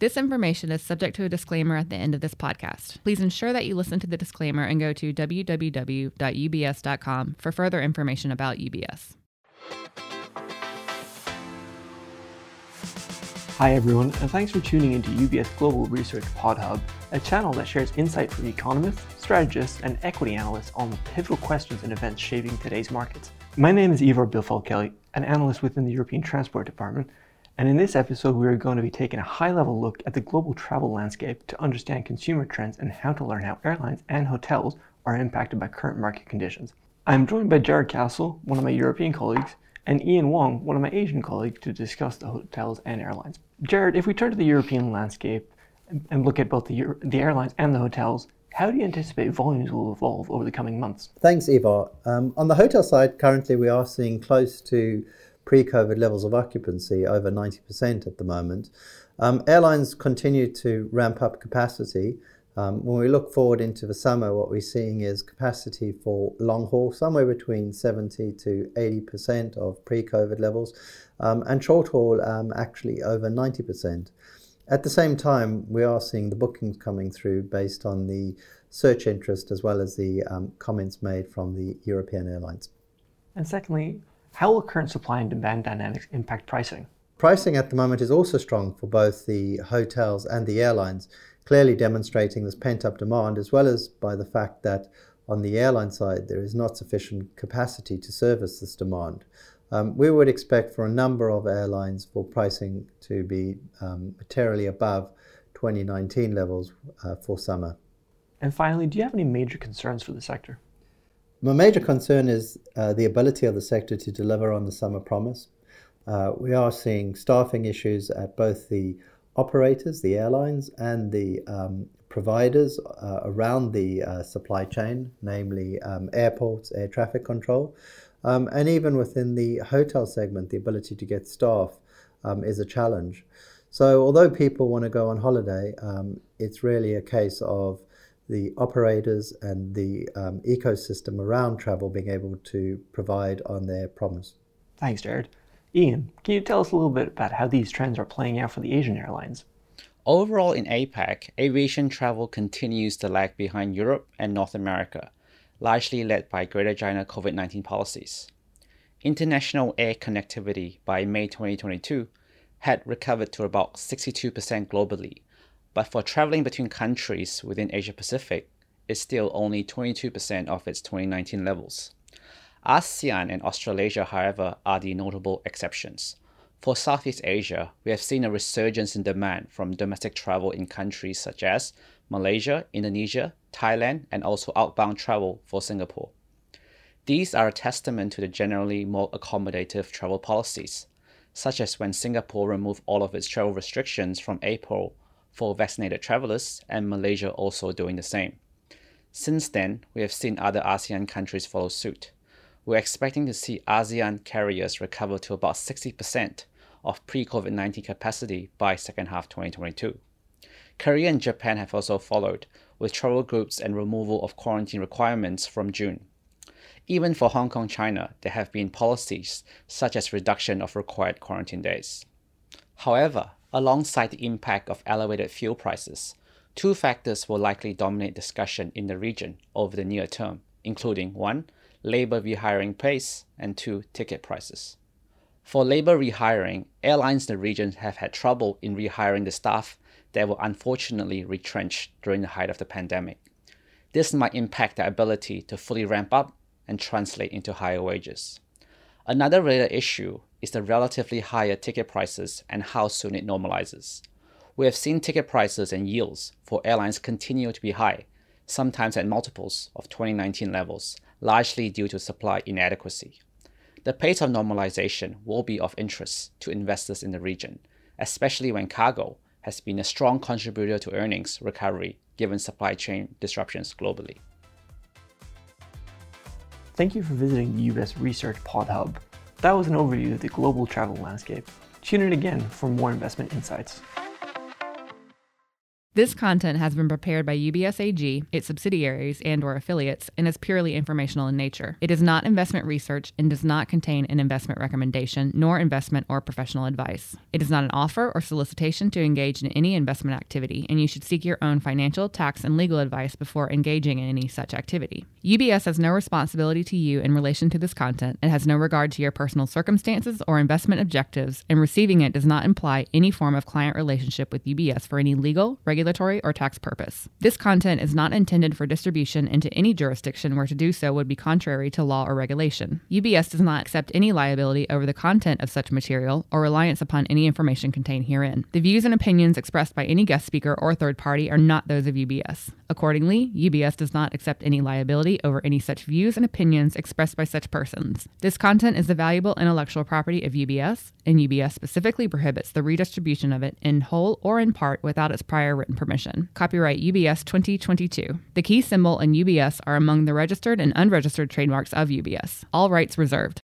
This information is subject to a disclaimer at the end of this podcast. Please ensure that you listen to the disclaimer and go to www.ubs.com for further information about UBS. Hi, everyone, and thanks for tuning into UBS Global Research Pod Hub, a channel that shares insight from economists, strategists, and equity analysts on the pivotal questions and events shaping today's markets. My name is Ivor Bilfeld Kelly, an analyst within the European Transport Department, and in this episode, we are going to be taking a high level look at the global travel landscape to understand consumer trends and how to learn how airlines and hotels are impacted by current market conditions. I'm joined by Jarrod Castle, one of my European colleagues, and Ian Wong, one of my Asian colleagues, to discuss the hotels and airlines. Jarrod, if we turn to the European landscape and look at both the, Euro- the airlines and the hotels, how do you anticipate volumes will evolve over the coming months? Thanks, Ivor. Um, on the hotel side, currently we are seeing close to pre COVID levels of occupancy, over 90% at the moment. Um, airlines continue to ramp up capacity. Um, when we look forward into the summer, what we're seeing is capacity for long haul somewhere between 70 to 80% of pre COVID levels, um, and short haul um, actually over 90%. At the same time, we are seeing the bookings coming through based on the search interest as well as the um, comments made from the European airlines. And secondly, how will current supply and demand dynamics impact pricing? Pricing at the moment is also strong for both the hotels and the airlines, clearly demonstrating this pent up demand, as well as by the fact that on the airline side there is not sufficient capacity to service this demand. Um, we would expect for a number of airlines for pricing to be um, materially above 2019 levels uh, for summer. And finally, do you have any major concerns for the sector? My major concern is uh, the ability of the sector to deliver on the summer promise. Uh, we are seeing staffing issues at both the operators, the airlines, and the um, providers uh, around the uh, supply chain, namely um, airports, air traffic control, um, and even within the hotel segment, the ability to get staff um, is a challenge. So, although people want to go on holiday, um, it's really a case of the operators and the um, ecosystem around travel being able to provide on their promise. Thanks, Jarrod. Ian, can you tell us a little bit about how these trends are playing out for the Asian airlines? Overall, in APAC, aviation travel continues to lag behind Europe and North America, largely led by Greater China COVID 19 policies. International air connectivity by May 2022 had recovered to about 62% globally, but for traveling between countries within Asia Pacific, it's still only 22% of its 2019 levels. ASEAN and Australasia, however, are the notable exceptions. For Southeast Asia, we have seen a resurgence in demand from domestic travel in countries such as Malaysia, Indonesia, Thailand, and also outbound travel for Singapore. These are a testament to the generally more accommodative travel policies, such as when Singapore removed all of its travel restrictions from April for vaccinated travelers, and Malaysia also doing the same. Since then, we have seen other ASEAN countries follow suit. We're expecting to see ASEAN carriers recover to about 60% of pre COVID 19 capacity by second half 2022. Korea and Japan have also followed, with travel groups and removal of quarantine requirements from June. Even for Hong Kong, China, there have been policies such as reduction of required quarantine days. However, alongside the impact of elevated fuel prices, two factors will likely dominate discussion in the region over the near term, including one, labor rehiring pace, and two, ticket prices. For labor rehiring, airlines in the region have had trouble in rehiring the staff that were unfortunately retrenched during the height of the pandemic. This might impact their ability to fully ramp up and translate into higher wages. Another related issue is the relatively higher ticket prices and how soon it normalizes. We have seen ticket prices and yields for airlines continue to be high, sometimes at multiples of 2019 levels, largely due to supply inadequacy. The pace of normalization will be of interest to investors in the region, especially when cargo has been a strong contributor to earnings recovery given supply chain disruptions globally. Thank you for visiting the UBS Research Pod Hub. That was an overview of the global travel landscape. Tune in again for more investment insights. This content has been prepared by UBS AG, its subsidiaries and or affiliates, and is purely informational in nature. It is not investment research and does not contain an investment recommendation nor investment or professional advice. It is not an offer or solicitation to engage in any investment activity, and you should seek your own financial, tax, and legal advice before engaging in any such activity. UBS has no responsibility to you in relation to this content and has no regard to your personal circumstances or investment objectives, and receiving it does not imply any form of client relationship with UBS for any legal, regulatory, or tax purpose. This content is not intended for distribution into any jurisdiction where to do so would be contrary to law or regulation. UBS does not accept any liability over the content of such material or reliance upon any information contained herein. The views and opinions expressed by any guest speaker or third party are not those of UBS. Accordingly, UBS does not accept any liability over any such views and opinions expressed by such persons. This content is the valuable intellectual property of UBS, and UBS specifically prohibits the redistribution of it in whole or in part without its prior written permission. Copyright UBS 2022. The key symbol and UBS are among the registered and unregistered trademarks of UBS. All rights reserved.